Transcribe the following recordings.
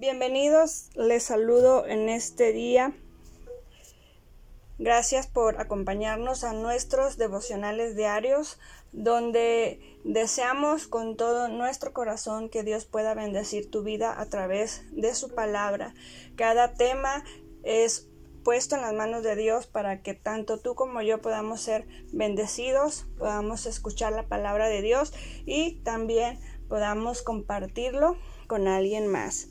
Bienvenidos, les saludo en este día. Gracias por acompañarnos a nuestros devocionales diarios, donde deseamos con todo nuestro corazón que Dios pueda bendecir tu vida a través de su palabra. Cada tema es puesto en las manos de Dios para que tanto tú como yo podamos ser bendecidos, podamos escuchar la palabra de Dios y también podamos compartirlo con alguien más.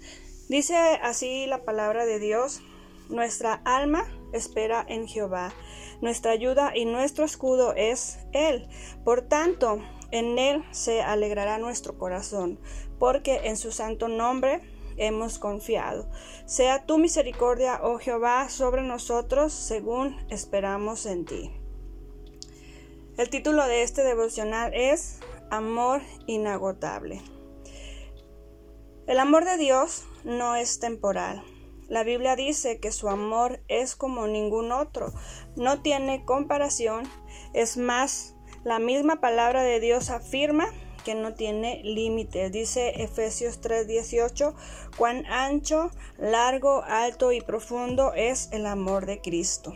Dice así la palabra de Dios, nuestra alma espera en Jehová, nuestra ayuda y nuestro escudo es Él. Por tanto, en Él se alegrará nuestro corazón, porque en su santo nombre hemos confiado. Sea tu misericordia, oh Jehová, sobre nosotros, según esperamos en ti. El título de este devocional es Amor inagotable. El amor de Dios no es temporal. La Biblia dice que su amor es como ningún otro, no tiene comparación, es más, la misma palabra de Dios afirma que no tiene límite Dice Efesios 3:18, cuán ancho, largo, alto y profundo es el amor de Cristo.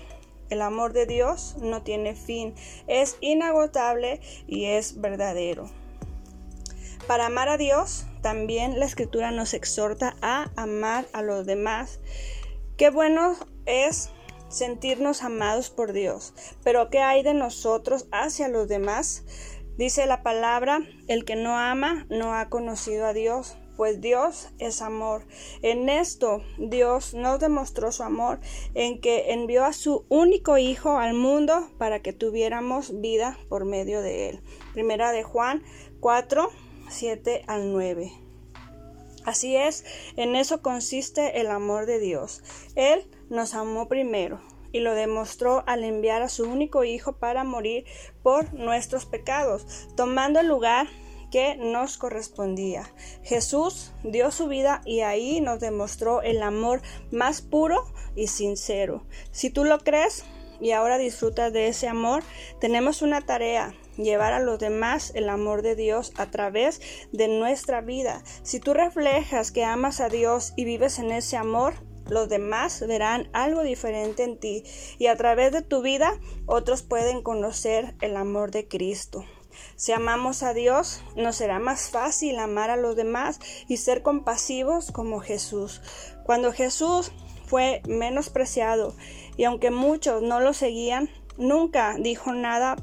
El amor de Dios no tiene fin, es inagotable y es verdadero. Para amar a Dios, también la escritura nos exhorta a amar a los demás. Qué bueno es sentirnos amados por Dios, pero ¿qué hay de nosotros hacia los demás? Dice la palabra, el que no ama no ha conocido a Dios, pues Dios es amor. En esto Dios nos demostró su amor en que envió a su único Hijo al mundo para que tuviéramos vida por medio de él. Primera de Juan 4, 7 al 9. Así es, en eso consiste el amor de Dios. Él nos amó primero y lo demostró al enviar a su único Hijo para morir por nuestros pecados, tomando el lugar que nos correspondía. Jesús dio su vida y ahí nos demostró el amor más puro y sincero. Si tú lo crees, y ahora disfruta de ese amor, tenemos una tarea, llevar a los demás el amor de Dios a través de nuestra vida. Si tú reflejas que amas a Dios y vives en ese amor, los demás verán algo diferente en ti y a través de tu vida otros pueden conocer el amor de Cristo. Si amamos a Dios, nos será más fácil amar a los demás y ser compasivos como Jesús. Cuando Jesús fue menospreciado y aunque muchos no lo seguían, nunca dijo nada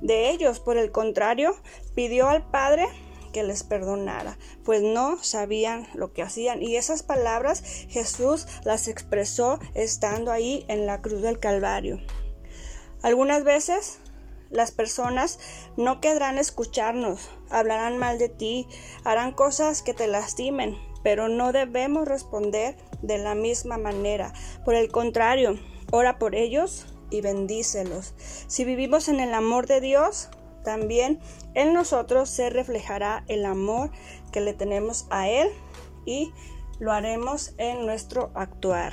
de ellos. Por el contrario, pidió al Padre que les perdonara, pues no sabían lo que hacían. Y esas palabras Jesús las expresó estando ahí en la cruz del Calvario. Algunas veces las personas no querrán escucharnos, hablarán mal de ti, harán cosas que te lastimen, pero no debemos responder de la misma manera. Por el contrario, ora por ellos y bendícelos. Si vivimos en el amor de Dios, también en nosotros se reflejará el amor que le tenemos a Él y lo haremos en nuestro actuar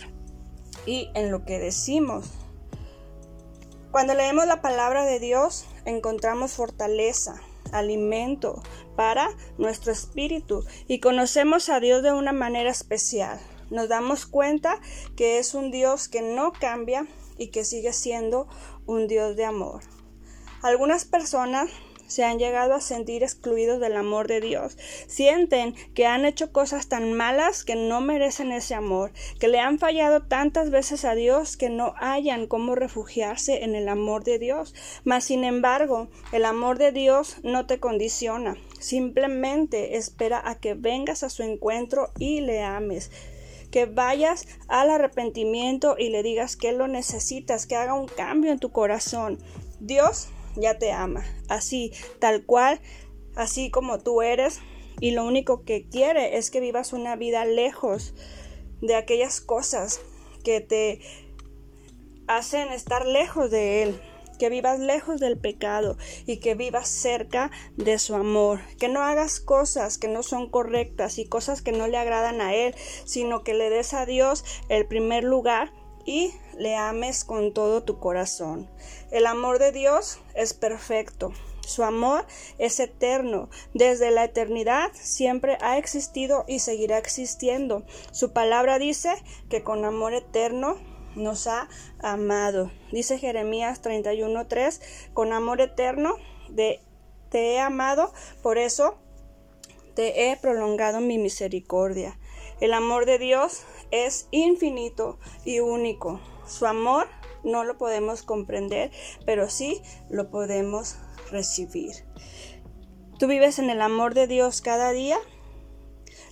y en lo que decimos. Cuando leemos la palabra de Dios encontramos fortaleza, alimento para nuestro espíritu y conocemos a Dios de una manera especial. Nos damos cuenta que es un Dios que no cambia y que sigue siendo un Dios de amor. Algunas personas se han llegado a sentir excluidos del amor de Dios. Sienten que han hecho cosas tan malas que no merecen ese amor, que le han fallado tantas veces a Dios que no hayan cómo refugiarse en el amor de Dios. Mas, sin embargo, el amor de Dios no te condiciona, simplemente espera a que vengas a su encuentro y le ames que vayas al arrepentimiento y le digas que lo necesitas, que haga un cambio en tu corazón. Dios ya te ama, así, tal cual, así como tú eres, y lo único que quiere es que vivas una vida lejos de aquellas cosas que te hacen estar lejos de Él, que vivas lejos del pecado y que vivas cerca de su amor, que no hagas cosas que no son correctas y cosas que no le agradan a Él, sino que le des a Dios el primer lugar y le ames con todo tu corazón. El amor de Dios es perfecto. Su amor es eterno. Desde la eternidad siempre ha existido y seguirá existiendo. Su palabra dice que con amor eterno nos ha amado. Dice Jeremías 31:3, con amor eterno de, te he amado, por eso te he prolongado mi misericordia. El amor de Dios es infinito y único. Su amor no lo podemos comprender, pero sí lo podemos recibir. ¿Tú vives en el amor de Dios cada día?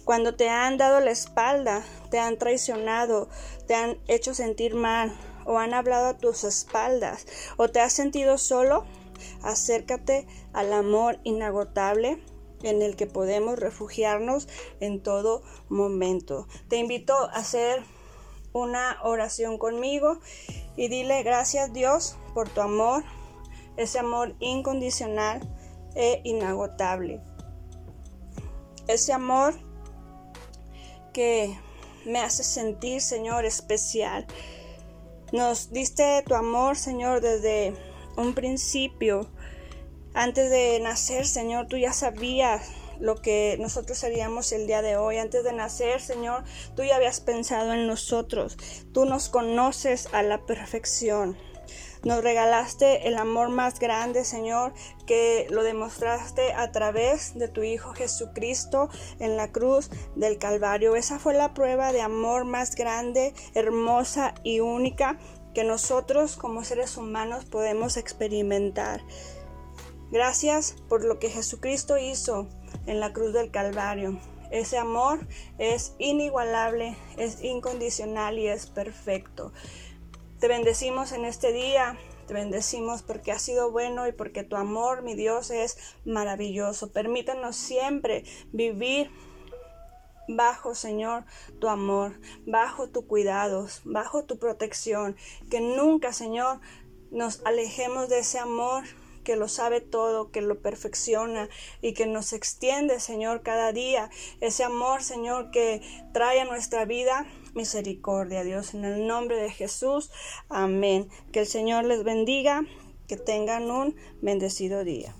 Cuando te han dado la espalda, te han traicionado, te han hecho sentir mal o han hablado a tus espaldas o te has sentido solo, acércate al amor inagotable en el que podemos refugiarnos en todo momento. Te invito a hacer una oración conmigo y dile gracias Dios por tu amor, ese amor incondicional e inagotable. Ese amor que me hace sentir, Señor, especial. Nos diste tu amor, Señor, desde un principio antes de nacer, Señor, tú ya sabías lo que nosotros seríamos el día de hoy. Antes de nacer, Señor, tú ya habías pensado en nosotros. Tú nos conoces a la perfección. Nos regalaste el amor más grande, Señor, que lo demostraste a través de tu Hijo Jesucristo en la cruz del Calvario. Esa fue la prueba de amor más grande, hermosa y única que nosotros como seres humanos podemos experimentar. Gracias por lo que Jesucristo hizo en la cruz del Calvario. Ese amor es inigualable, es incondicional y es perfecto. Te bendecimos en este día, te bendecimos porque has sido bueno y porque tu amor, mi Dios, es maravilloso. Permítanos siempre vivir bajo, Señor, tu amor, bajo tu cuidados, bajo tu protección. Que nunca, Señor, nos alejemos de ese amor que lo sabe todo, que lo perfecciona y que nos extiende, Señor, cada día. Ese amor, Señor, que trae a nuestra vida misericordia, Dios. En el nombre de Jesús, amén. Que el Señor les bendiga, que tengan un bendecido día.